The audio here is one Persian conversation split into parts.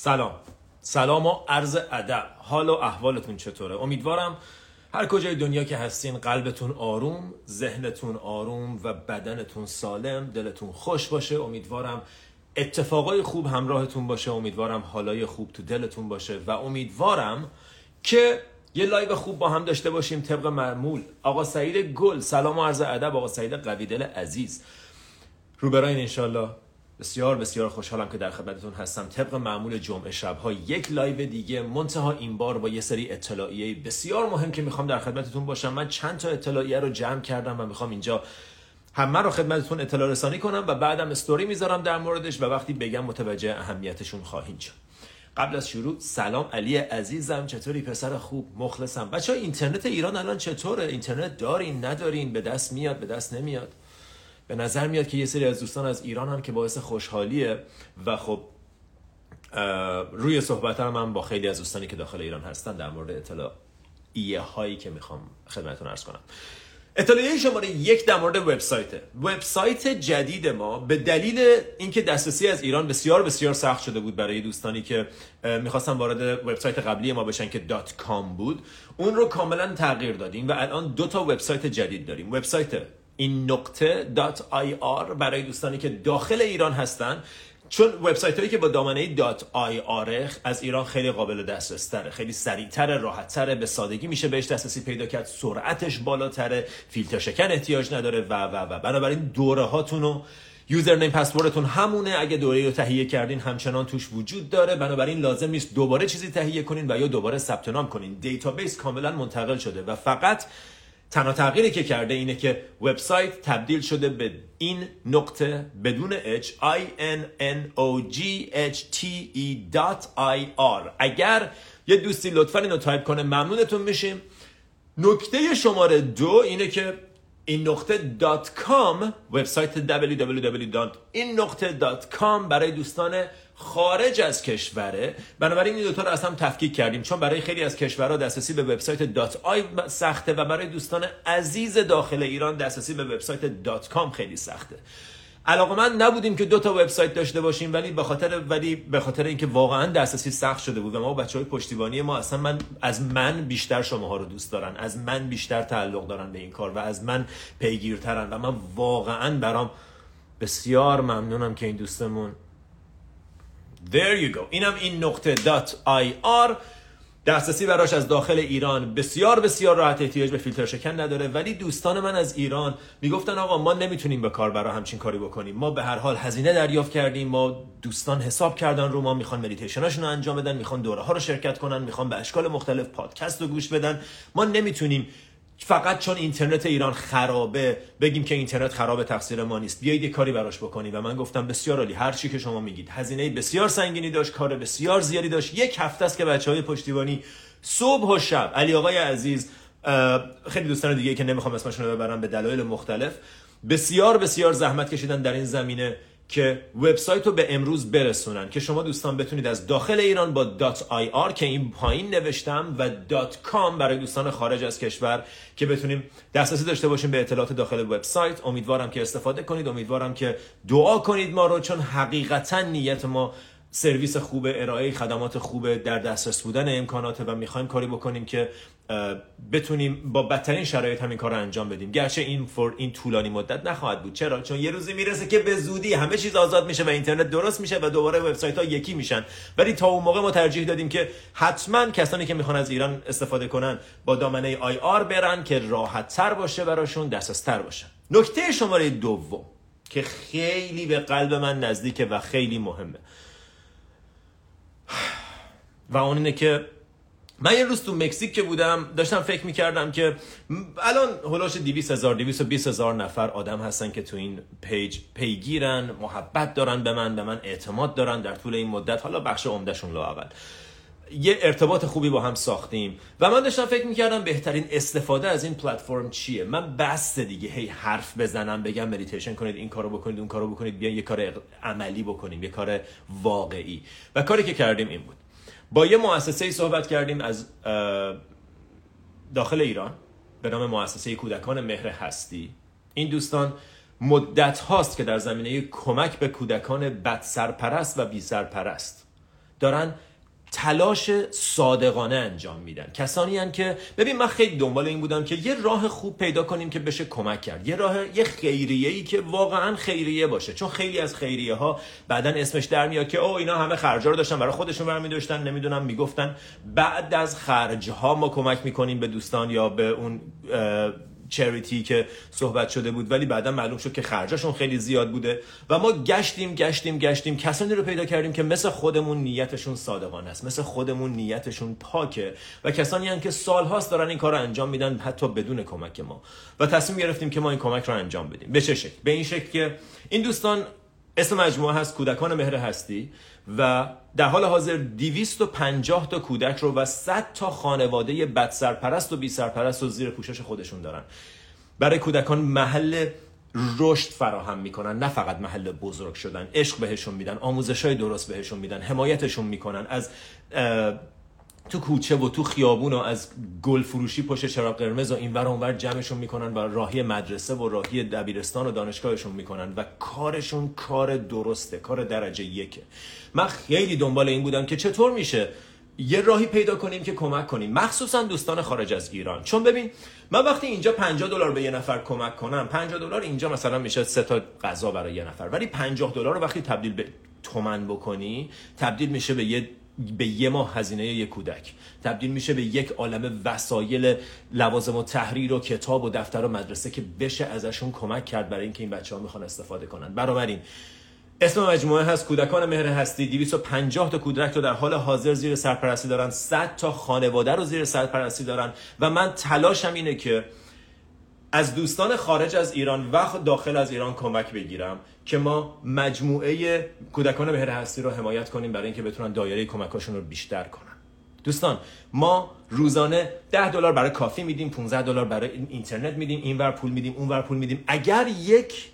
سلام. سلام و عرض ادب. حال و احوالتون چطوره؟ امیدوارم هر کجای دنیا که هستین قلبتون آروم ذهنتون آروم و بدنتون سالم دلتون خوش باشه. امیدوارم اتفاقای خوب همراهتون باشه. امیدوارم حالای خوب تو دلتون باشه و امیدوارم که یه live خوب با هم داشته باشیم. طبق معمول. آقا سعید گل. سلام و عرض ادب. آقا سعید قویدل عزیز. روبراین انشالله بسیار بسیار خوشحالم که در خدمتتون هستم. طبق معمول جمعه شبها یک live دیگه منتها این بار با یه سری اطلاعیه بسیار مهم که می‌خوام در خدمتتون باشم. من چند تا اطلاعیه رو جمع کردم و می‌خوام اینجا همه رو خدمتتون اطلاع رسانی کنم و بعدم استوری می‌ذارم در موردش و وقتی بگم متوجه اهمیتشون خواهید شد. قبل از شروع سلام علی عزیزم. چطوری پسر خوب؟ مخلصم. بچه‌ها اینترنت ایران الان چطوره؟ اینترنت دارین ندارین؟ به دست میاد به دست نمیاد؟ به نظر میاد که یه سری از دوستان از ایران هم که باعث خوشحالیه و خب روی صحبت هم, من با خیلی از دوستانی که داخل ایران هستن در مورد اطلاع ایه هایی که می‌خوام خدمتتون ارز کنم. اطلاعیه شماره یک در مورد وبسایت وبسایت جدید ما به دلیل اینکه دسترسی از ایران بسیار بسیار سخت شده بود برای دوستانی که می‌خواستن وارد وبسایت قبلی ما بشن که دات کام بود اون رو کاملا تغییر دادیم و الان دو تا وبسایت جدید داریم. وبسایت این نقطه .ir برای دوستانی که داخل ایران هستن. چون وبسایت هایی که با دامنه .ir از ایران خیلی قابل دسترس تره خیلی سریعتر راحت تره به سادگی میشه بهش دسترسی پیدا کرد. سرعتش بالاتره فیلتر شکن احتیاج نداره و و و. بنابراین دوره هاتون رو username password تون همونه. اگه دوره رو تهیه کردین همچنان توش وجود داره. بنابراین لازم نیست دوباره چیزی تهیه کنین و یا دوباره ثبت نام کنین. database کاملا منتقل شده و فقط تنها تغییری که کرده اینه که وبسایت تبدیل شده به این نقطه بدون h i n n o g h t e i r. اگر یه دوستی لطفا اینو تایپ کنه ممنونتون میشیم. نکته شماره دو اینه که این نقطه com وبسایت www.این برای دوستان خارج از کشوره. بنابراین این دوتا رو از هم تفکیک کردیم. چون برای خیلی از کشورها دسترسی به وبسایت dot IR سخته و برای دوستان عزیز داخل ایران دسترسی به وبسایت dot com خیلی سخته. علاقه من نبودیم که دو تا وبسایت داشته باشیم ولی به خاطر ولی به خاطر اینکه واقعا دسترسی سخت شده بود و ما بچه های پشتیبانی ما اصلا من از من بیشتر شماها رو دوست دارن. از من بیشتر تعلق دارن به این کار و از من پیگیرترن و من واقعا برام بسیار ممنونم که این دوستمون There you go. اینم این نقطه دات آی آر دسترسی براش از داخل ایران بسیار بسیار راحت احتیاج به فیلتر شکن نداره. ولی دوستان من از ایران می‌گفتن آقا ما نمی‌تونیم به کار برای همچین کاری بکنیم. ما به هر حال هزینه دریافت کردیم. ما دوستان حساب کردن رو ما می‌خوان مدیتیشناشون رو انجام بدن می‌خوان دوره ها رو شرکت کنن می‌خوان به اشکال مختلف پادکست رو گوش بدن. ما نمی‌تونیم فقط چون اینترنت ایران خرابه بگیم که اینترنت خرابه تقصیر ما نیست. بیایید یه کاری براش بکنیم. و من گفتم بسیار عالی. هر چی که شما میگید. هزینه بسیار سنگینی داشت کار بسیار زیادی داشت. یک هفته است که بچه های پشتیبانی صبح و شب. علی آقای عزیز خیلی دوستان دیگه که نمی‌خوام اسمشون رو ببرم به دلایل مختلف. بسیار بسیار زحمت کشیدن در این زمینه. که وبسایت رو به امروز برسونن. که شما دوستان بتونید از داخل ایران با .ir که این پایین نوشتم و .com برای دوستان خارج از کشور که بتونیم دسترسی داشته باشیم به اطلاعات داخل وبسایت. امیدوارم که استفاده کنید. امیدوارم که دعا کنید ما رو چون حقیقتا نیت ما سرویس خوب ارائه خدمات خوب در دسترس بودن امکانات و می‌خوایم کاری بکنیم که بتونیم با بدترین شرایط همین کار رو انجام بدیم. گرچه این فور این طولانی مدت نخواهد بود. چرا؟ چون یه روزی می‌رسه که به زودی همه چیز آزاد میشه و اینترنت درست میشه و دوباره وبسایت ها یکی میشن. ولی تا اون موقع ما ترجیح دادیم که حتما کسانی که می‌خوان از ایران استفاده کنن با دامنه آی آر برن که راحت تر باشه براشون دسترس باشه. نکته شماره دوم که خیلی به قلب من نزدیکه و خیلی مهمه. و اون اینه که من یه روز تو مکزیک که بودم داشتم فکر می‌کردم که الان هلاش 200 هزار 220 هزار نفر آدم هستن که تو این page پیگیرن محبت دارن به من به من اعتماد دارن در طول این مدت. حالا بخش عمدهشون اول یه ارتباط خوبی با هم ساختیم. و من داشتم فکر می‌کردم بهترین استفاده از این پلتفرم چیه؟ من بس دیگه. هی حرف بزنم بگم مدیتیشن کنید این کارو بکنید اون کارو بکنید. بیاین یه کار عملی بکنیم یه کار واقعی. و کاری که کردیم این بود. با یه مؤسسه صحبت کردیم از داخل ایران. به نام مؤسسه کودکان مهر هستی. این دوستان مدت هاست که در زمینه کمک به کودکان بد سرپرست و بی سرپرست دارن تلاش صادقانه انجام میدن. کسانی هن که ببین من خیلی دنبال این بودم که یه راه خوب پیدا کنیم که بشه کمک کرد. یه راه یه خیریه ای که واقعا خیریه باشه. چون خیلی از خیریه ها بعدا اسمش در میاد که او اینا همه خرجا رو داشتن برای خودشون برمی داشتن نمی‌دونم می‌گفتن. بعد از خرج ها ما کمک می‌کنیم به دوستان یا به اون چریتی که صحبت شده بود ولی بعدا معلوم شد که خرجاشون خیلی زیاد بوده و ما گشتیم گشتیم گشتیم. کسانی رو پیدا کردیم که مثل خودمون نیتشون صادقانه است مثل خودمون نیتشون پاکه و کسانی هم که سالهاست دارن این کار رو انجام میدن حتی بدون کمک ما. و تصمیم گرفتیم که ما این کمک رو انجام بدیم. به چه شکل؟ به این شکل که این دوستان اسم مجموعه هست کودکان مهر هستی. و در حال حاضر 250 تا کودک رو و 100 تا خانواده بد سرپرست و بی سرپرست و زیر پوشش خودشون دارن. برای کودکان محل رشد فراهم می‌کنن نه فقط محل بزرگ شدن. عشق بهشون میدن آموزش های درست بهشون میدن حمایتشون می‌کنن. از تو کوچه و تو خیابون و از گل فروشی پشت چراغ قرمز و این ور اونور جمعشون می‌کنن و راهی مدرسه و راهی دبیرستان و دانشگاهشون می‌کنن و کارشون کار درسته کار درجه یکه. من خیلی دنبال این بودم که چطور میشه یه راهی پیدا کنیم که کمک کنیم. مخصوصا دوستان خارج از ایران. چون ببین من وقتی اینجا 50 دلار به یه نفر کمک کنم 50 دلار اینجا مثلا میشه سه تا غذا برای یه نفر. ولی 50 دلار رو وقتی تبدیل به تومن بکنی تبدیل میشه به یه به یه ماه هزینه یک کودک. تبدیل میشه به یک عالم وسایل لوازم و تحریر و کتاب و دفتر و مدرسه که بشه ازشون کمک کرد برای اینکه این بچه ها می‌خوان استفاده کنن. بنابراین اسم مجموعه هست کودکان مهر هستی. 250 تا کودک رو در حال حاضر زیر سرپرستی دارن. 100 تا خانواده رو زیر سرپرستی دارن. و من تلاشم اینه که از دوستان خارج از ایران و داخل از ایران کمک بگیرم. که ما مجموعه کودکان مهر هستی رو حمایت کنیم برای اینکه بتونن دایره کمکاشون رو بیشتر کنن. دوستان ما روزانه 10 دلار برای کافی میدیم 15 دلار برای اینترنت میدیم اینور پول میدیم اونور پول میدیم. اگر یک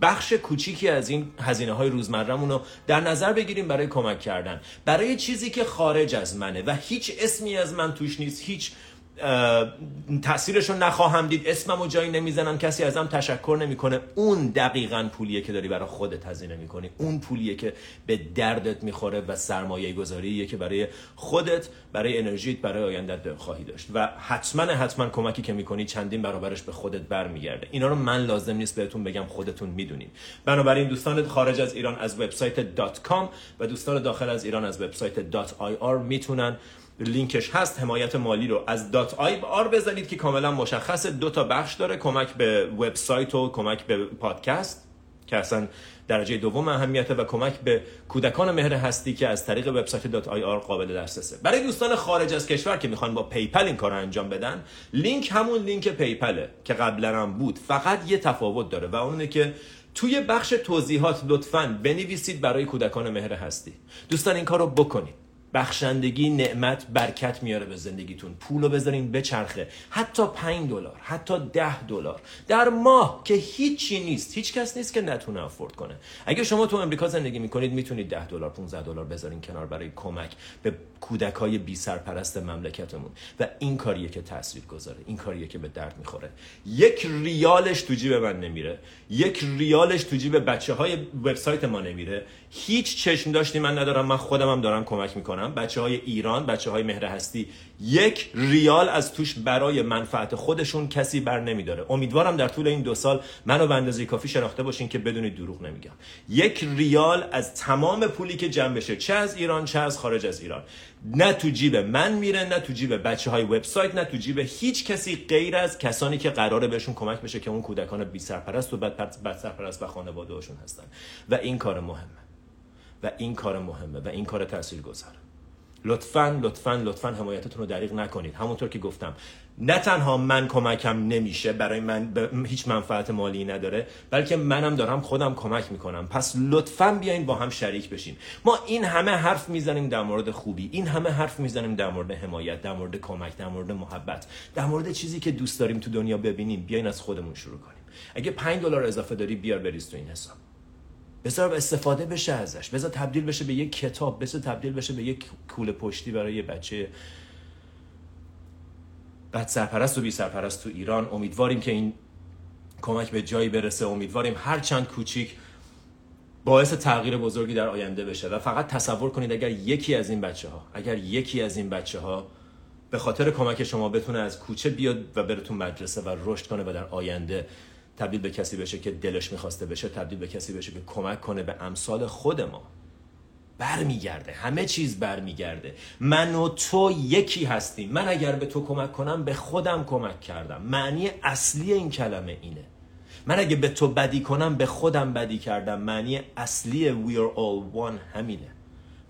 بخش کوچیکی از این هزینه های روزمرهمون رو در نظر بگیریم برای کمک کردن. برای چیزی که خارج از منه و هیچ اسمی از من توش نیست هیچ تاثیرش رو نخواهم دید. اسمم و جایی نمی‌زنم کسی ازم تشکر نمی‌کنه. اون دقیقا پولیه که داری برای خودت هزینه می‌کنی. اون پولیه که به دردت می‌خوره و سرمایه گذاریه که برای خودت برای انرژیت برای آیندت خواهی داشت. و حتما حتما کمکی که می‌کنی چندین برابرش به خودت برمیگرده. اینا رو من لازم نیست بهتون بگم. خودتون می‌دونین. بنابراین دوستان خارج از ایران از وبسایت .com و دوستان داخل از ایران از وبسایت .ir می‌تونن لینکش هست حمایت مالی رو از dot IR بزنید که کاملا مشخص. دو تا بخش داره کمک به وبسایت و کمک به پادکست که اصلا درجه دوم اهمیته و کمک به کودکان مهر هستی که از طریق وبسایت dot IR قابل دسترسه. برای دوستان خارج از کشور که می‌خوان با PayPal این کار انجام بدن لینک همون لینک PayPal ه که قبلا هم بود. فقط یه تفاوت داره و اونه که توی بخش توضیحات لطفا بنویسید برای کودکان مهر هستی. دوستان این کار رو بکنید. بخشندگی نعمت برکت میاره به زندگیتون. پول رو بذارین بچرخه. حتی 5 دلار حتی 10 دلار. در ماه که هیچی نیست هیچ کس نیست که نتونه افورد کنه. اگه شما تو امریکا زندگی می‌کنید می‌تونید 10 دلار 15 دلار بذارین کنار برای کمک به کودک های بی سرپرست مملکتمون. و این کاریه که تاثیر گذاره. این کاریه که به درد می‌خوره. یک ریالش تو جیب من نمیره. یک ریالش تو جیب بچه های وبسایت ما نمیره. هیچ چشم داشتی من ندارم من خودم هم دارم کمک می‌کنم. بچه های ایران بچه های مهر هستی یک ریال از توش برای منفعت خودشون کسی بر نمیداره. امیدوارم در طول این دو سال منو به اندازه کافی شناخته باشین که بدونید دروغ نمیگم. یک ریال از تمام پولی که جمع بشه چه از ایران چه از خارج از ایران. نه تو جیب من میره نه تو جیب بچه های وبسایت نه تو جیب هیچ کسی غیر از کسانی که قراره بهشون کمک بشه که اون کودکان بی سرپرست و بد سرپرست و خانواده هاشون هستن. و این کار مهمه. و این کار مهمه و این کار تاثیرگذاره لطفا لطفا لطفا حمایتتون رو دریغ نکنید. همونطور که گفتم نه تنها من کمکم نمیشه برای من هیچ منفعت مالی نداره بلکه منم دارم خودم کمک می‌کنم. پس لطفا بیاین با هم شریک بشین. ما این همه حرف می‌زنیم در مورد خوبی این همه حرف می‌زنیم در مورد حمایت در مورد کمک در مورد محبت در مورد چیزی که دوست داریم تو دنیا ببینیم. بیاین از خودمون شروع کنیم. اگه 5 دلار اضافه داری بیار بریز تو این حساب. بذار استفاده بشه ازش. بذار تبدیل بشه به یک کتاب. بذار تبدیل بشه به یک کوله پشتی برای یه بچه. بعد سرپرست و بی سرپرست تو ایران. امیدواریم که این کمک به جایی برسه. امیدواریم هر چند کوچیک باعث تغییر بزرگی در آینده بشه. و فقط تصور کنید اگر یکی از این بچه ها اگر یکی از این بچه ها به خاطر کمک شما بتونه از کوچه بیاد و بره تو مدرسه و رشد کنه و در آینده تبدیل به کسی بشه که دلش می‌خواسته بشه تبدیل به کسی بشه که کمک کنه به امثال خود ما. برمیگرده همه چیز برمیگرده. من و تو یکی هستیم. من اگر به تو کمک کنم به خودم کمک کردم. معنی اصلی این کلمه اینه. من اگه به تو بدی کنم به خودم بدی کردم. معنی اصلی we are all one همینه.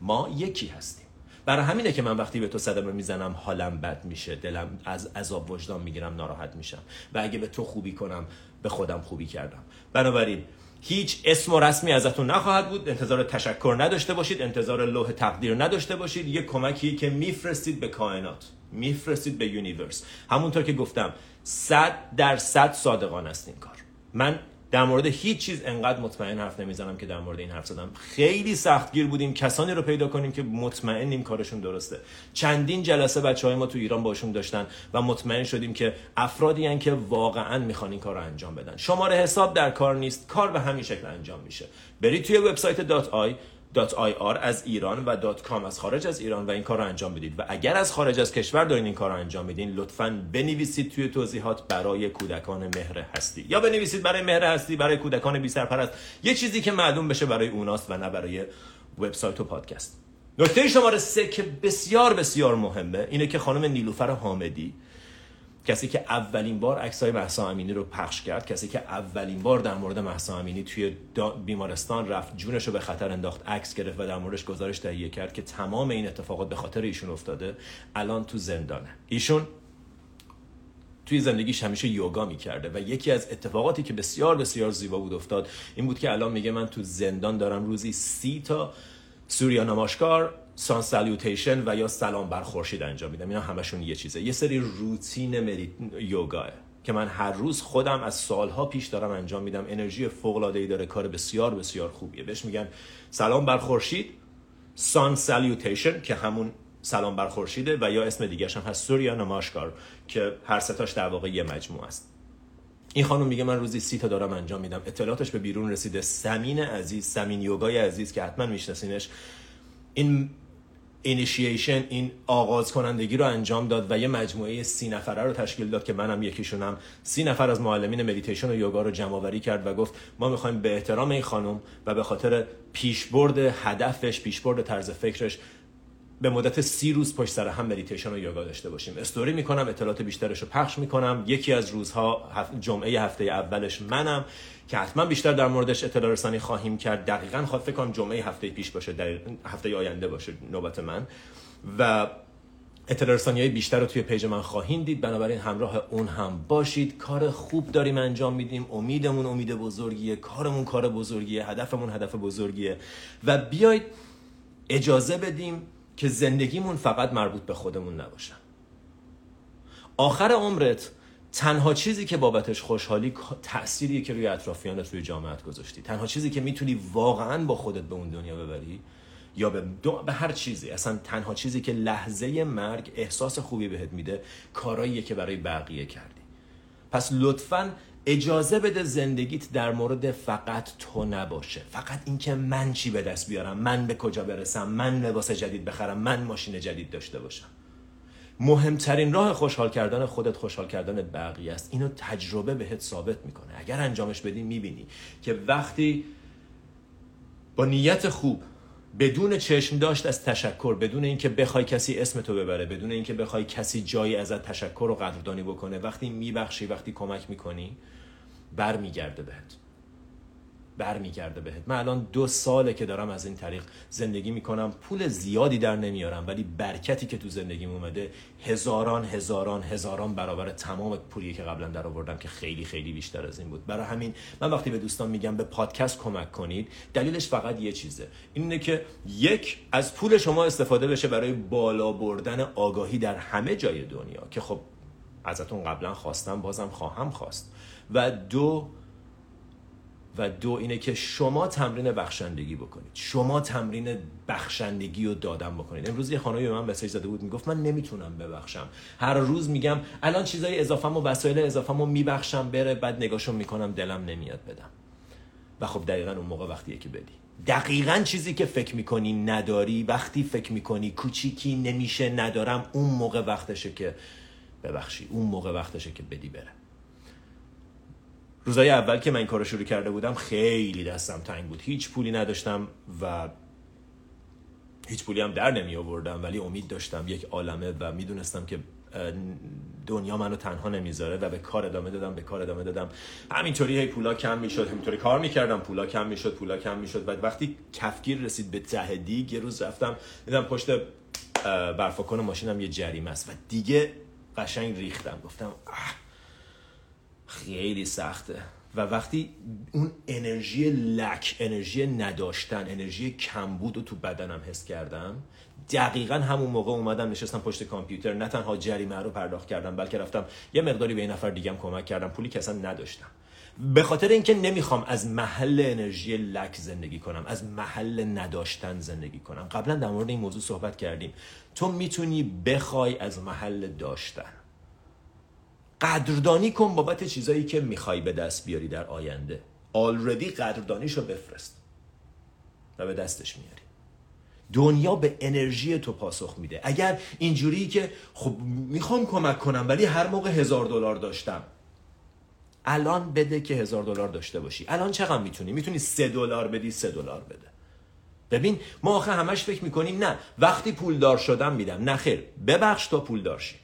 ما یکی هستیم. برای همینه که من وقتی به تو صدمه می‌زنم حالم بد میشه. دلم از عذاب وجدان می‌گیرم ناراحت میشم. و اگه به تو خوبی کنم به خودم خوبی کردم. بنابراین هیچ اسم و رسمی ازتون نخواهد بود. انتظار تشکر نداشته باشید. انتظار لوح تقدیر نداشته باشید. یه کمکی که میفرستید به کائنات. میفرستید به universe. همونطور که گفتم صد در صد صادقانه است این کار. من در مورد هیچ چیز انقدر مطمئن حرف نمی‌زنم که در مورد این حرف زدم. خیلی سختگیر بودیم کسانی رو پیدا کنیم که مطمئنیم کارشون درسته. چندین جلسه بچه های ما تو ایران باشون داشتن و مطمئن شدیم که افرادی هن که واقعا می‌خوان این کار رو انجام بدن. شماره حساب در کار نیست کار به همین شکل انجام میشه. برید توی وبسایت دات آی .ir از ایران و .com از خارج از ایران و این کار رو انجام بدید و اگر از خارج از کشور دارین این کار رو انجام میدین لطفا بنویسید توی توضیحات برای کودکان مهر هستی. یا بنویسید برای مهر هستی برای کودکان بی سرپرست. یه چیزی که معلوم بشه برای اوناست و نه برای وبسایت و پادکست. نکته شماره سه که بسیار بسیار مهمه اینه که خانم نیلوفر حامدی کسی که اولین بار عکسای مهسا امینی رو پخش کرد کسی که اولین بار در مورد مهسا امینی توی بیمارستان رفت جونش رو به خطر انداخت عکس گرفت و در موردش گزارش تهیه کرد که تمام این اتفاقات به خاطر ایشون افتاده الان تو زندانه. ایشون توی زندگیش همیشه یوگا می‌کرده و یکی از اتفاقاتی که بسیار بسیار زیبا بود افتاد این بود که الان میگه من تو زندان دارم روزی سی تا سوریا نماشکار سان سالیوتیشن و یا سلام بر خورشید انجام میدم. اینا همشون یه چیزه. یه سری روتین مدی... یوگاه که من هر روز خودم از سالها پیش دارم انجام میدم. انرژی فوق العاده ای داره کار بسیار بسیار خوبیه. بهش میگن سلام بر خورشید سان سالیوتیشن که همون سلام بر خورشیده و یا اسم دیگه هم هست سوریا نماشکار که هر ستاش در واقع یه مجموعه است. این خانم میگه من روزی سی تا دارم انجام میدم. اطلاعاتش به بیرون رسیده. سمین عزیز سمین یوگای عزیز که حتما میشناسینش این اینیشیشن این آغاز کنندگی رو انجام داد و یه مجموعه سی نفره رو تشکیل داد که منم یکیشونم سی نفر از معلمین مدیتیشن و یوگا رو جمع کرد و گفت ما می‌خوایم به احترام این خانم و به خاطر پیشبرد هدفش پیشبرد طرز فکرش به مدت سی روز پشت سر هم مدیتیشن و یوگا داشته باشیم. استوری می‌کنم اطلاعات بیشترش رو پخش می‌کنم. یکی از روزها جمعه هفته اولش منم که حتما بیشتر در موردش اطلاع رسانی خواهیم کرد. دقیقا خواهد فکر کنم جمعه هفته پیش باشه در هفته آینده باشه نوبت من. و اطلاع رسانی های بیشتر رو توی پیج من خواهیم دید. بنابراین همراه اون هم باشید. کار خوب داریم انجام میدیم. امیدمون امید بزرگیه. کارمون کار بزرگیه. هدفمون هدف بزرگیه. و بیاید اجازه بدیم که زندگیمون فقط مربوط به خودمون نباشه. آخر عمرت تنها چیزی که بابتش خوشحالی تأثیریه که روی اطرافیانت روی جامعت گذاشتی. تنها چیزی که می‌تونی واقعا با خودت به اون دنیا ببری یا به, به هر چیزی. اصلا تنها چیزی که لحظه مرگ احساس خوبی بهت میده کاراییه که برای بقیه کردی. پس لطفا اجازه بده زندگیت در مورد فقط تو نباشه. فقط اینکه من چی به دست بیارم؟ من به کجا برسم؟ من لباس جدید بخرم؟ من ماشین جدید داشته باشم؟ مهمترین راه خوشحال کردن خودت خوشحال کردن بقیه است. اینو تجربه بهت ثابت می‌کنه. اگر انجامش بدی می‌بینی که وقتی با نیت خوب بدون چشم داشت از تشکر بدون اینکه بخوای کسی اسم تو ببره بدون اینکه بخوای کسی جایی ازت تشکر و قدردانی بکنه وقتی میبخشی وقتی کمک می‌کنی برمیگرده بهت. برمیگرده بهت. من الان دو ساله که دارم از این طریق زندگی می‌کنم. پول زیادی در نمیارم ولی برکتی که تو زندگیم اومده هزاران هزاران هزاران برابر تمام پولی که قبلا در آوردم که خیلی خیلی بیشتر از این بود. برای همین من وقتی به دوستان میگم به پادکست کمک کنید دلیلش فقط یه چیزه. اینه که یک از پول شما استفاده بشه برای بالا بردن آگاهی در همه جای دنیا که خب ازتون قبلا خواستم بازم خواهم خواست. و دو و دو اینه که شما تمرین بخشندگی بکنید. شما تمرین بخشندگی رو دادم بکنید. امروز یه خانمی به من مسیج زده بود می‌گفت من نمی‌تونم ببخشم. هر روز میگم الان چیزای اضافه و وسایل اضافه رو میبخشم بره بعد نگاهشو می‌کنم دلم نمیاد بدم. و خب دقیقا اون موقع وقتیه که بدی. دقیقا چیزی که فکر می‌کنی نداری وقتی فکر می‌کنی کوچیکی نمیشه ندارم اون موقع وقتشه که ببخشی اون موقع وقتشه که بدی بره. روزای اول که من این کار شروع کرده بودم خیلی دستم تنگ بود. هیچ پولی نداشتم و هیچ پولی هم در نمی آوردم ولی امید داشتم. یک عالمه و می‌دونستم که دنیا منو تنها نمی‌ذاره و به کار ادامه دادم به کار ادامه دادم. همینطوری هی پولا کم می‌شد همینطوری کار می‌کردم پولا کم می‌شد پولا کم می‌شد. و وقتی کفگیر رسید به ته دیگ یه روز رفتم دیدم پشت برفاکن ماشینم یه جریمه است و دیگه قشنگ ریختم. گفتم خیلی سخته. و وقتی اون انرژی لک انرژی نداشتن انرژی کمبود رو تو بدنم حس کردم دقیقا همون موقع اومدم نشستم پشت کامپیوتر. نه تنها جریمه رو پرداخت کردم بلکه رفتم یه مقداری به این نفر دیگم کمک کردم. پولی که اصلا نداشتم. به خاطر اینکه نمی‌خوام از محل انرژی لک زندگی کنم از محل نداشتن زندگی کنم. قبلا در مورد این موضوع صحبت کردیم. تو می‌تونی بخوای از محل داشتن. قدردانی کن بابت چیزایی که می‌خوای به دست بیاری در آینده. آلردی قدردانیشو بفرست. و به دستش میاری. دنیا به انرژی تو پاسخ میده. اگر اینجوری که خب می‌خوام کمک کنم ولی هر موقع هزار دلار داشتم. الان بده که هزار دلار داشته باشی. الان چقدر می‌تونی؟ می‌تونی سه دلار بدی سه دلار بده. ببین ما آخه همش فکر می‌کنیم نه وقتی پولدار شدم میدم. نه خیر ببخش تا پول دارشی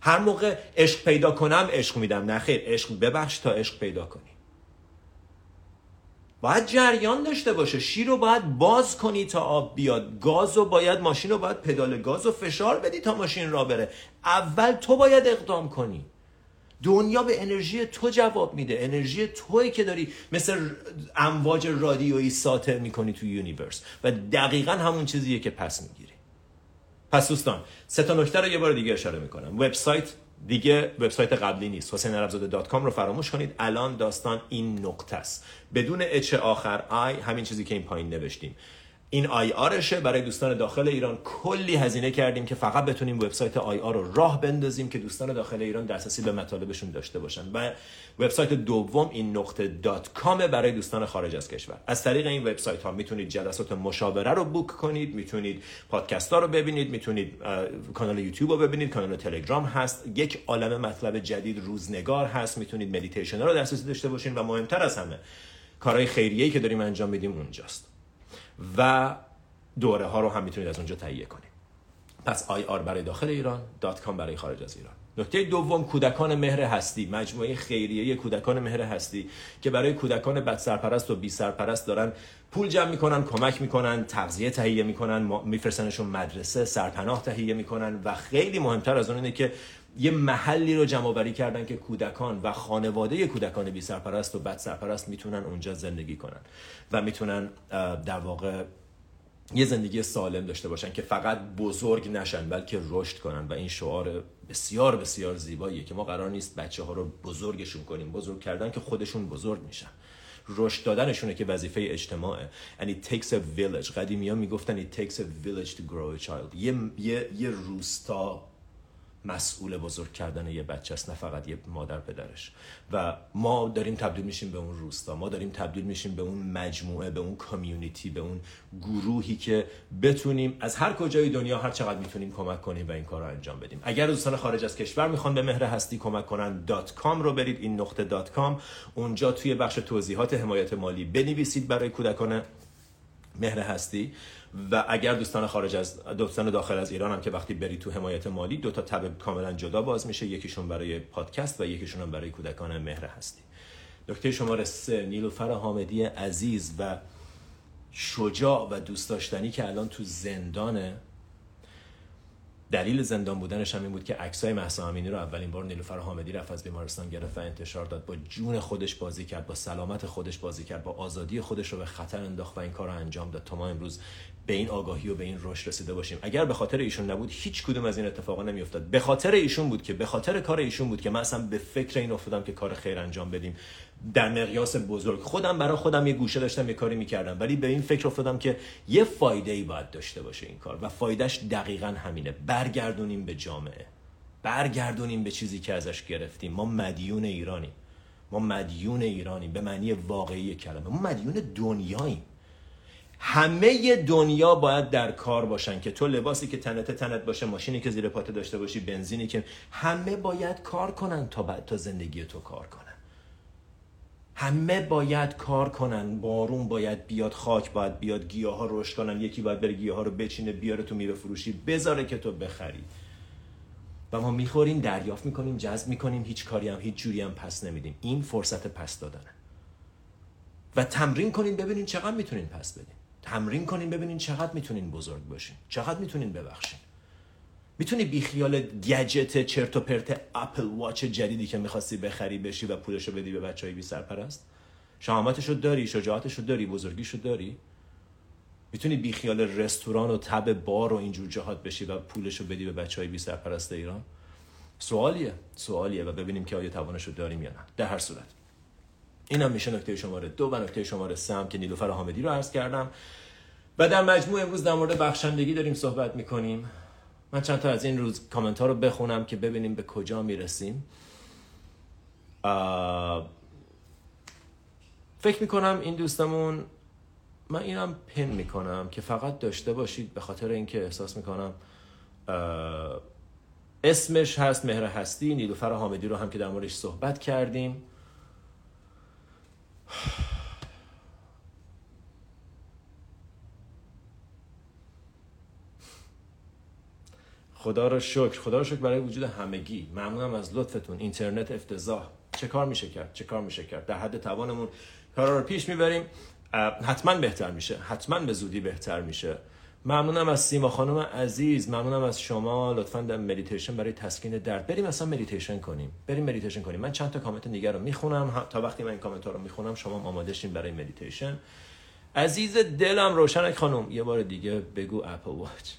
هر موقع عشق پیدا کنم عشق میدم. نه خیر عشق ببخش تا عشق پیدا کنی. باید جریان داشته باشه. شیر رو باید باز کنی تا آب بیاد. گاز رو باید ماشین رو باید پدال گاز و فشار بدی تا ماشین را بره. اول تو باید اقدام کنی. دنیا به انرژی تو جواب میده. انرژی توی که داری مثل امواج رادیویی ساطع می‌کنی تو universe. و دقیقا همون چیزیه که پس می‌گیری. پس دوستان سه تا نکته رو یه بار دیگه اشاره می‌کنم. وبسایت دیگه وبسایت قبلی نیست. حسین رو فراموش کنید. الان داستان این نقطه است. بدون H آخر آی همین چیزی که این پایین نوشتیم. این IR شه. برای دوستان داخل ایران کلی هزینه کردیم که فقط بتونیم وبسایت IR رو راه بندازیم که دوستان داخل ایران دسترسی به مطالبشون داشته باشن. و وبسایت دوم این نقطه dot com برای دوستان خارج از کشور. از طریق این وبسایت ها می‌تونید جلسات مشاوره رو book کنید می‌تونید پادکست ها رو ببینید می‌تونید کانال یوتیوب رو ببینید کانال تلگرام هست. یک عالم مطلب جدید روزنگار هست. می‌تونید مدیتیشن رو دسترسی داشته باشین و مهمتر از همه کارهای خیریه که داریم انجام میدیم اونجاست. و دوره ها رو هم می‌تونید از اونجا تهیه کنید. پس IR برای داخل ایران dot com برای خارج از ایران. نکته دوم کودکان مهر هستی. مجموعه خیریه کودکان مهر هستی که برای کودکان بد سرپرست و بی سرپرست دارن پول جمع می‌کنن کمک می‌کنن تغذیه تهیه می‌کنن میفرستنشون مدرسه سرپناه تهیه می‌کنن و خیلی مهمتر از اون اینه که یه محلی رو جمع آوری کردن که کودکان و خانواده کودکان بی سرپرست و بد سرپرست می‌تونن اونجا زندگی کنن و می‌تونن در واقع یه زندگی سالم داشته باشن که فقط بزرگ نشن بلکه رشد کنن و این شعار بسیار بسیار زیباییه که ما قرار نیست بچه ها رو بزرگشون کنیم بزرگ کردن که خودشون بزرگ میشن. رشد دادنشونه که وظیفه اجتماعه. And it takes a village. قدیمی ها می‌گفتن it takes a village to grow a child. یه, یه, یه روستا مسئول بزرگ کردن یه بچه است نه فقط یه مادر پدرش. و ما داریم تبدیل میشیم به اون روستا. ما داریم تبدیل میشیم به اون مجموعه به اون community به اون گروهی که بتونیم از هر کجای دنیا هر چقدر می‌تونیم کمک کنیم و این کار رو انجام بدیم. اگر دوستان خارج از کشور می‌خوان به مهر هستی کمک کنن dot com رو برید این نقطه dot com. اونجا توی بخش توضیحات حمایت مالی بنویسید برای کودکان مهر هستی. و اگر دوستان خارج از دوستان داخل از ایران هم که وقتی بری تو حمایت مالی دو تا تب کاملا جدا باز میشه. یکیشون برای پادکست و یکیشون هم برای کودکان مهر هستی. نکته شماره سه نیلوفر حامدی عزیز و شجاع و دوست داشتنی که الان تو زندانه. دلیل زندان بودنش هم این بود که عکسای مهسا امینی رو اولین بار نیلوفر حامدی رفت از بیمارستان گرفت و انتشار داد. با جون خودش بازی کرد با سلامت خودش بازی کرد با آزادی خودش رو به خطر انداخت و این کار رو انجام داد. تا ما امروز به این آگاهی و به این رشد رسیده باشیم. اگر به خاطر ایشون نبود هیچ کدوم از این اتفاقا نمیافتاد. به خاطر ایشون بود که به خاطر کار ایشون بود که من اصلا به فکر این افتادم که کار خیر انجام بدیم. در مقیاس بزرگ خودم برای خودم یه گوشه داشتم یه کاری می‌کردم. ولی به این فکر افتادم که یه فایده ای باید داشته باشه این کار. و فایدهش دقیقا همینه. برگردونیم به جامعه. برگردونیم به چیزی که ازش گرفتیم. ما مدیون ایرانیم. ما مدیون ایرانیم. به معنی واقعی کلمه. ما مدیون دنیاییم. همه دنیا باید در کار باشن که تو لباسی که تنت تنت باشه ماشینی که زیر پات داشته باشی بنزینی که همه باید کار کنن تا تا زندگی تو کار کنن. همه باید کار کنن. بارون باید بیاد خاک باید بیاد گیاه ها رشد کنن. یکی باید بره گیاه ها رو بچینه بیاره تو میوه فروشی بذاره که تو بخری. و ما می‌خوریم دریافت می‌کنیم جذب می‌کنیم هیچ کاری هم هیچ جوری هم پس نمیدیم. این فرصت پس دادنه. و تمرین کنین ببینین چقدر می‌تونین پس بدین. تمرین کنین ببینین چقدر می‌تونین بزرگ باشین. چقدر می‌تونین ببخشین. می‌تونی بیخیال گجت چرت و پرت اپل واچ جدیدی که می‌خواستی بخری بشی و پولشو بدی به بچه های بی سرپرست؟ شهامتشو داری شجاعتشو داری بزرگیشو داری؟ می‌تونی بیخیال رستوران و تب بار و اینجور جهات بشی و پولشو بدی به بچه های بی سرپرست ایران؟ سوالیه سوالیه و ببینیم که آیا توانشو داریم یا نه در هر صورت. این هم میشه نکته شماره دو و نکته شماره سه هم که نیلوفر حامدی رو عرض کردم. و در مجموع امروز در مورد بخشندگی داریم صحبت می‌کنیم. من چند تا از این روز کامنت ها رو بخونم که ببینیم به کجا می‌رسیم. فکر می‌کنم این دوستمون من اینم پن می‌کنم که فقط داشته باشید به خاطر اینکه احساس می‌کنم اسمش هست مهر هستی نیلوفر حامدی رو هم که در موردش صحبت کردیم. خدا رو شکر. خدا رو شکر برای وجود همگی. ممنونم از لطفتون. اینترنت افتضاح. چه کار میشه کرد؟ چه کار میشه کرد؟ در حد توانمون کارا رو پیش می‌بریم. حتما بهتر میشه. حتما به زودی بهتر میشه. ممنونم از سیما خانم عزیز ممنونم از شما. لطفا در مدیتیشن برای تسکین درد. بریم اصلا مدیتیشن کنیم. بریم مدیتیشن کنیم. من چند تا کامنت دیگر رو می‌خونم. تا وقتی من این کامنت ها رو می‌خونم شما آماده شین برای مدیتیشن. عزیز دلم روشنک خانم یه بار دیگه بگو Apple Watch.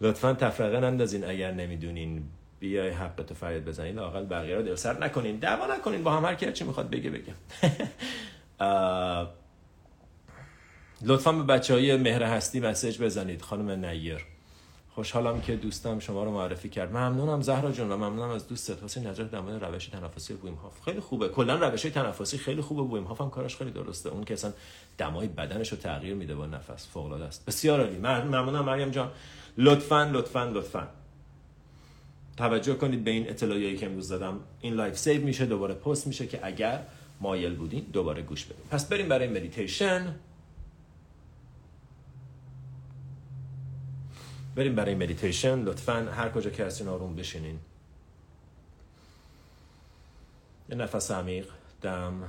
لطفا تفرقه نندازین اگر نمی‌دونین. بیای حقتو فریاد بزنین. لاقل بقیه رو دل سر نکنین. دعوا نکنین. با هم هر کی چی می‌خواد بگه بگه. لطفا به بچه های مهر هستی مسیج بزنید. خانم نیر. خوشحالم که دوستم شما رو معرفی کرد. ممنونم زهرا جون و ممنونم از دوستت. حسین نجات در روش تنفسی بویم هاف خیلی خوبه. کلا روش تنفسی خیلی خوبه. بویم هاف هم کارش خیلی درسته. اون که اصلا دمای بدنش رو تغییر میده با نفس. فوق العاده است بسیار عالی. ممنونم مریم جان. لطفا لطفا لطفا. توجه کنید به این اطلاعیه‌ای که امروز دادم. این live save میشه دوباره پست میشه که اگر مایل بودین دوباره گوش بدین. پس بریم برای مدیتیشن. بریم برای مدیتیشن. لطفا هر کجا که هستین آروم بشینین. یه نفس عمیق دم.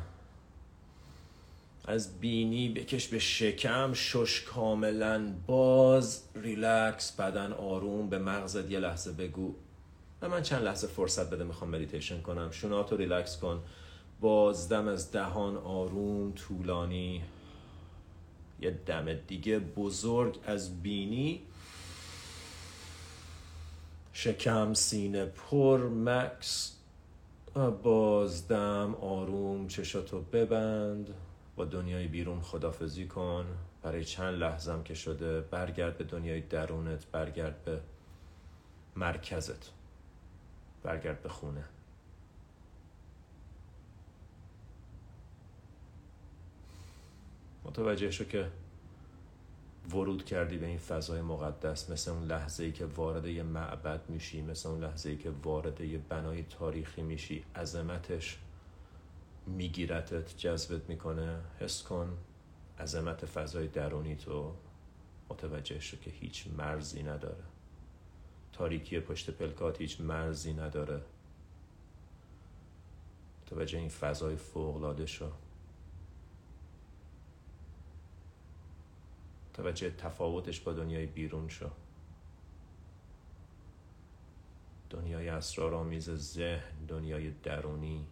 از بینی بکش به شکم. شش کاملا باز. ریلکس بدن آروم. به مغزت یه لحظه بگو. به من چند لحظه فرصت بده می‌خوام مدیتیشن کنم. شوناتو ریلکس کن. بازدم از دهان آروم طولانی. یه دم دیگه بزرگ از بینی. شکم سینه پر مکث. بازدم آروم چشاتو ببند. با دنیای بیرون خدافظی کن. برای چند لحظم که شده برگرد به دنیای درونت برگرد به مرکزت. برگرد به خونه. متوجه شو که ورود کردی به این فضای مقدس مثل اون لحظه ای که وارد یه معبد میشی مثل اون لحظه ای که وارد یه بنای تاریخی میشی عظمتش میگیرتت جذبت می‌کنه. حس کن عظمت فضای درونی تو متوجه شو که هیچ مرزی نداره. تاریکی پشت پلکات هیچ مرزی نداره. متوجه این فضای فوقلاده شو توجه تفاوتش با دنیای بیرون شو. دنیای اسرارآمیز ذهن دنیای درونی.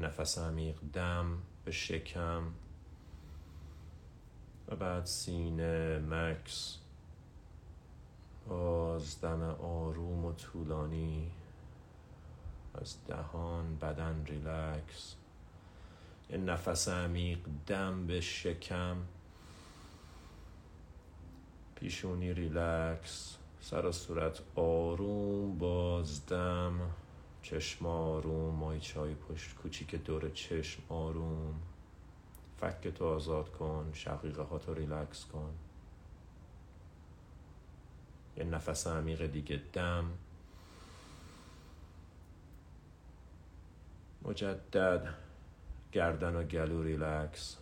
نفس عمیق دم به شکم. و بعد سینه مکث. بازدم آروم و طولانی. از دهان بدن ریلکس. نفس عمیق دم به شکم. پیشونی ریلکس سر و صورت آروم بازدم چشم آروم ماهیچه های پشت کوچیک دور چشم آروم. فکتو آزاد کن شقیقه ها تو ریلکس کن. یه نفس عمیق دیگه دم. مجدد. گردن و گلو ریلکس.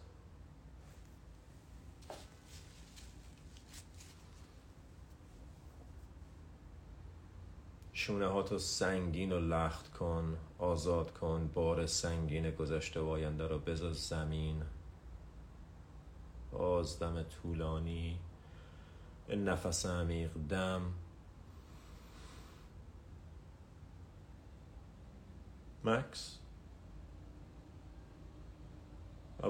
شونه هاتو سنگین و لخت کن آزاد کن بار سنگین گذشته و آینده رو بذار زمین. بازدم طولانی نفس عمیق دم. مکس؟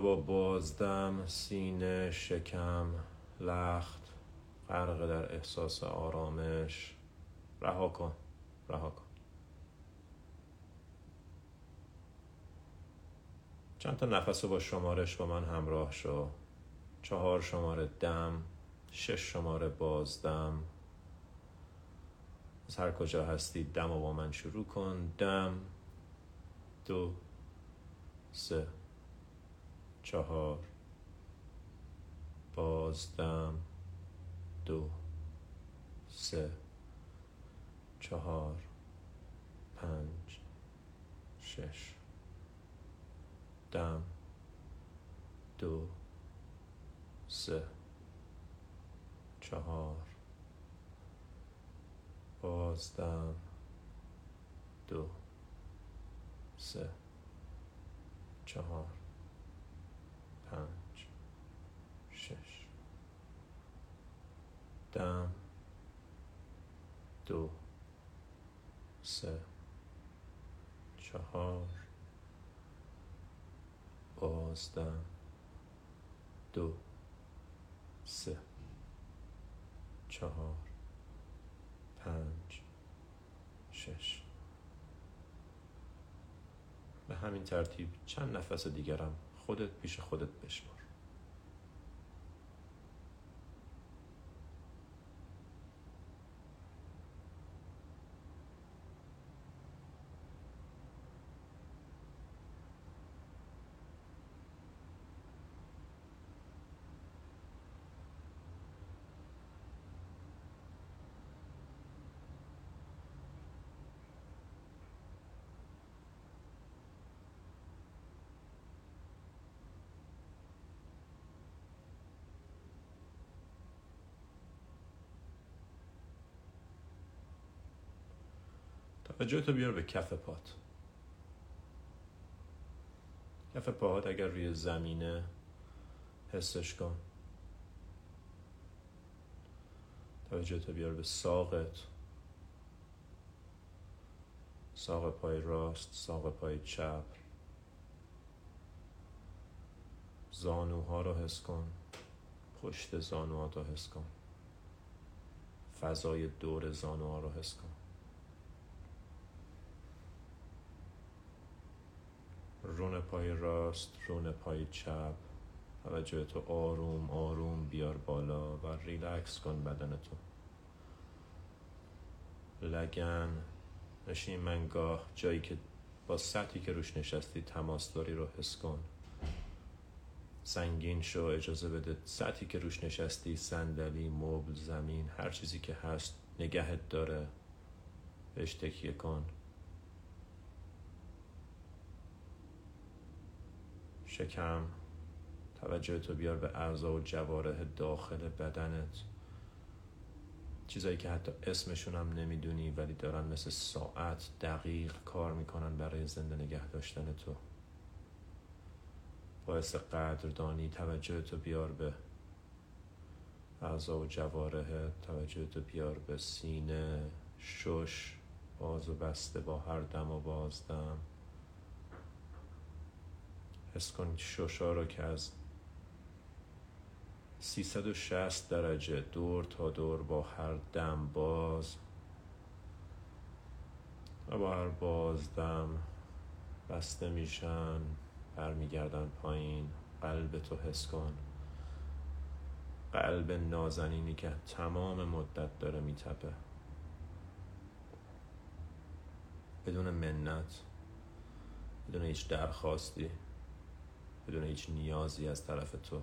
با بازدم سینه شکم لخت غرق در احساس آرامش. رها کن رها کن. چند تا نفس با شمارش با من همراه شو. چهار شماره دم شش شماره بازدم. از هر کجا هستی دم و با من شروع کن. دم دو سه. چهار. بازدم. دو. سه. چهار. پنج. شش. دم. دو. سه. چهار. بازدم. دو. سه. چهار پنج شش دم. دو. سه. چهار. بازدم. دو. سه. چهار. پنج. شش. به همین ترتیب چند نفس دیگرم خودت پیش خودت بشمار. توجه تو بیار به کف پات. کف پاهات اگر روی زمینه حسش کن. توجه تو بیار به ساقت. ساق پای راست ساق پای چپ. زانوها رو حس کن. پشت زانوها رو حس کن. فضای دور زانوها رو حس کن. رون پای راست رون پای چپ. توجه تو آروم آروم بیار بالا و ریلکس کن بدن تو. لگن. نشین منگاه جایی که با سطحی که روش نشستی تماس داری رو حس کن. سنگین شو اجازه بده سطحی که روش نشستی صندلی مبل زمین هر چیزی که هست نگهت داره. بهش تکیه کن. شکم. توجه تو بیار به اعضا و جواره داخل بدنت. چیزایی که حتی اسمشون هم نمی‌دونی ولی دارن مثل ساعت دقیق کار می‌کنن برای زنده نگه داشتن تو. باعث قدردانی توجه تو بیار به اعضا و جواره توجه تو بیار به سینه شش باز و بسته با هر دم و بازدم. حس کن شوشا رو که از 360 درجه دور تا دور با هر دم باز و با هر باز دم بسته میشن برمیگردن پایین. قلب تو حس کن. قلب نازنینی که تمام مدت داره میتپه. بدون منت بدون هیچ درخواستی. بدون هیچ نیازی از طرف تو.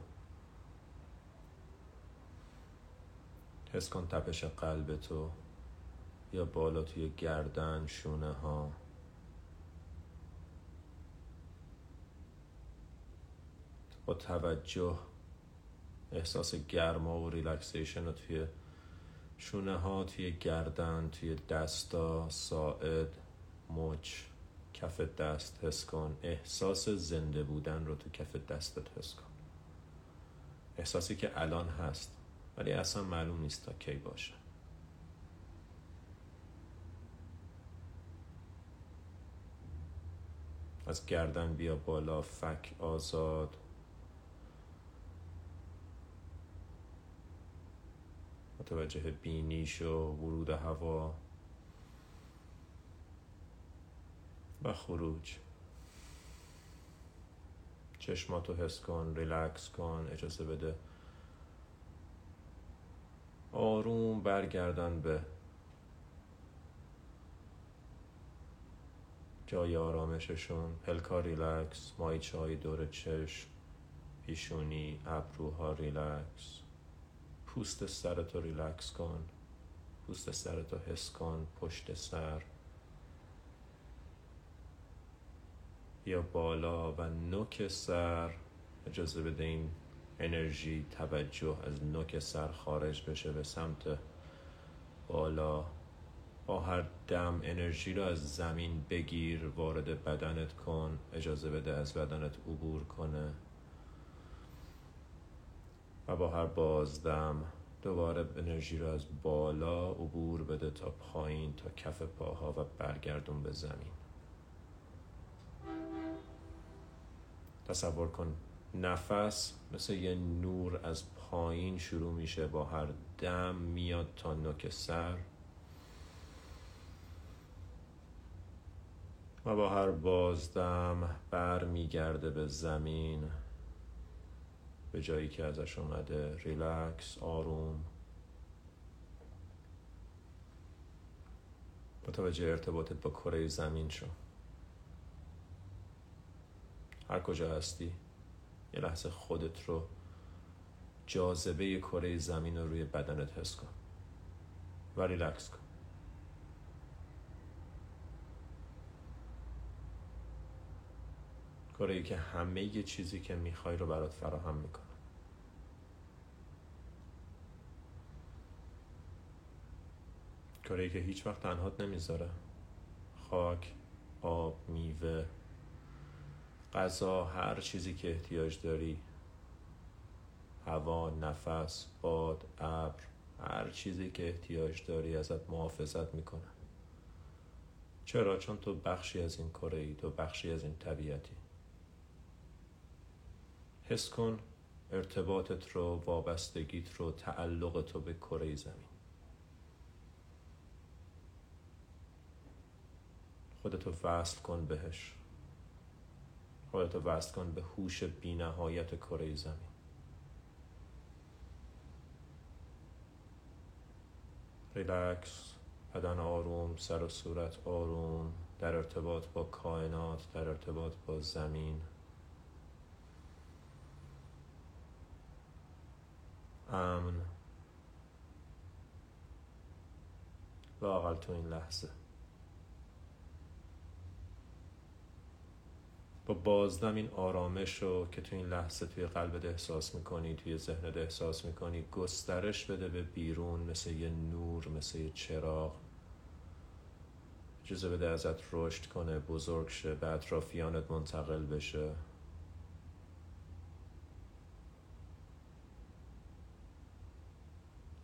حس کن تپش قلب تو یا بالا توی گردن شونه ها. با توجه احساس گرما و ریلکسیشن رو توی شونه ها توی گردن توی دستا ساعد مچ. کف دست حس کن. احساس زنده بودن رو تو کف دستت حس کن. احساسی که الان هست ولی اصلا معلوم نیست تا کی باشه. از گردن بیا بالا فک آزاد. متوجه بینیش و ورود هوا. و خروج. چشماتو حس کن ریلکس کن اجازه بده. آروم برگردن به جای آرامششون. پلکا ریلکس ماهیچه دور چشم پیشونی ابروها ریلکس. پوست سرتو ریلکس کن. پوست سرتو حس کن پشت سر. یا بالا و نوک سر. اجازه بده این انرژی توجه از نوک سر خارج بشه به سمت بالا. با هر دم انرژی رو از زمین بگیر وارد بدنت کن. اجازه بده از بدنت عبور کنه. و با هر بازدم دوباره انرژی رو از بالا عبور بده تا پایین تا کف پاها و برگردون به زمین. تصور کن. نفس مثل یه نور از پایین شروع میشه با هر دم میاد تا نوک سر. و با هر بازدم بر میگرده به زمین. به جایی که ازش اومده. ریلکس آروم. متوجه ارتباطت با کره زمین شو. هر کجا هستی یه لحظه خودت رو جاذبه کره زمین رو روی بدنت حس کن. و ریلکس کن. کره ای که همه یه چیزی که می‌خوای رو برات فراهم می‌کنه. کره ای که هیچ وقت تنهات نمی‌ذاره. خاک آب میوه. غذا هر چیزی که احتیاج داری. هوا نفس باد ابر هر چیزی که احتیاج داری ازت محافظت می‌کنه چرا؟ چون تو بخشی از این کره ای تو بخشی از این طبیعتی. حس کن ارتباطت رو وابستگیت رو تعلق تو به کره زمین. خودتو وصل کن بهش. خودتو وصل کن به هوش بینهایت کره زمین. ریلکس بدن آروم سر و صورت آروم در ارتباط با کائنات در ارتباط با زمین. امن. لاقل تو این لحظه. با بازدم این آرامش رو که تو این لحظه توی قلبت احساس می‌کنی توی ذهنت احساس می‌کنی گسترش بده به بیرون مثل یه نور مثل یه چراغ. اجازه بده ازت رشد کنه بزرگ شه به اطرافیانت منتقل بشه.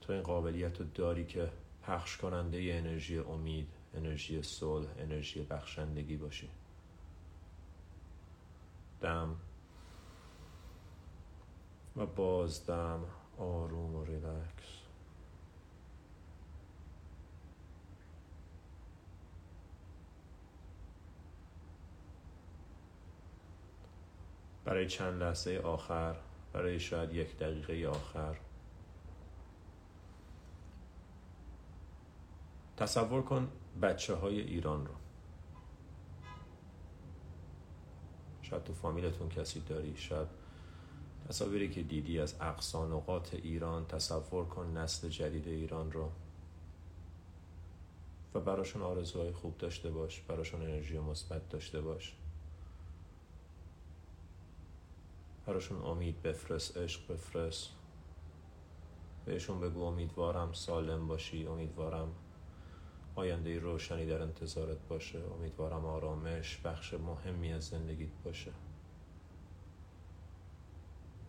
تو این قابلیت رو داری که پخش کننده انرژی امید انرژی صلح انرژی بخشندگی باشی. دم و باز دم آروم و ریلکس. برای چند لحظه آخر برای شاید یک دقیقه آخر. تصور کن بچه های ایران رو. شاید تو فامیلتون کسی داری شاید تصاویری که دیدی از اقصانقات ایران تصور کن نسل جدید ایران رو. و براشون آرزوهای خوب داشته باش براشون انرژی مثبت داشته باش. براشون امید بفرست عشق بفرست. بهشون بگو امیدوارم سالم باشی امیدوارم آینده روشنی در انتظارت باشه. امیدوارم آرامش بخش مهمی از زندگیت باشه.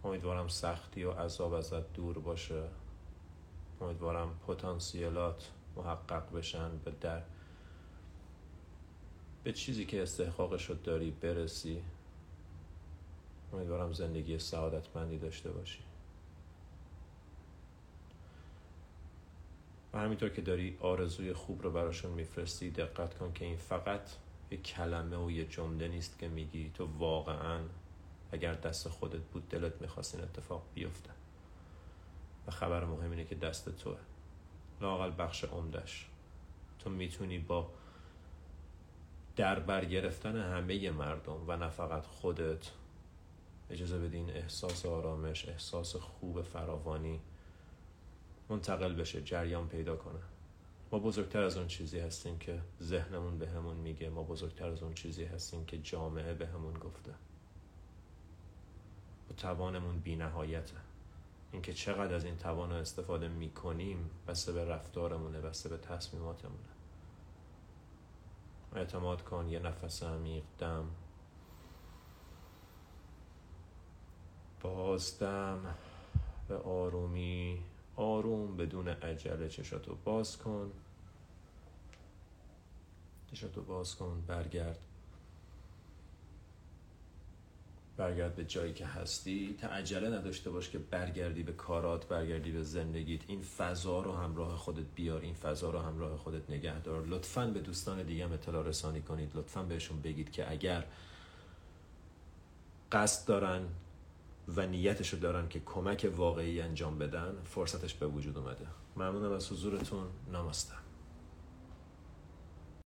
امیدوارم سختی و عذاب ازت دور باشه. امیدوارم پتانسیلات محقق بشن به در به چیزی که استحقاقش رو داری برسی. امیدوارم زندگی سعادتمندی داشته باشی. و همینطور که داری آرزوی خوب رو براشون میفرستی دقت کن که این فقط یک کلمه و یه جمله نیست که میگی تو واقعا اگر دست خودت بود دلت می‌خواست این اتفاق بیفته. و خبر مهم اینه که دست توه. لاقل بخش عمدش تو می‌تونی با در بر گرفتن همه مردم و نه فقط خودت اجازه بدین احساس آرامش احساس خوب فراوانی منتقل بشه جریان پیدا کنه. ما بزرگتر از اون چیزی هستیم که ذهنمون به همون میگه. ما بزرگتر از اون چیزی هستیم که جامعه به همون گفته. و توانمون بی نهایته اینکه چقدر از این توان رو استفاده می‌کنیم بسته به رفتارمونه بسته به تصمیماتمونه. اعتماد کن یه نفس عمیق دم. بازدم به آرومی آروم بدون عجله چشاتو باز کن. چشاتو باز کن برگرد. برگرد به جایی که هستی. تا عجله نداشته باش که برگردی به کارات برگردی به زندگیت. این فضا رو همراه خودت بیار این فضا رو همراه خودت نگه دار. لطفا به دوستان دیگه اطلاع رسانی کنید. لطفا بهشون بگید که اگر قصد دارن و نیتشو دارن که کمک واقعی انجام بدن فرصتش به وجود اومده. ممنونم از حضورتون. نماستم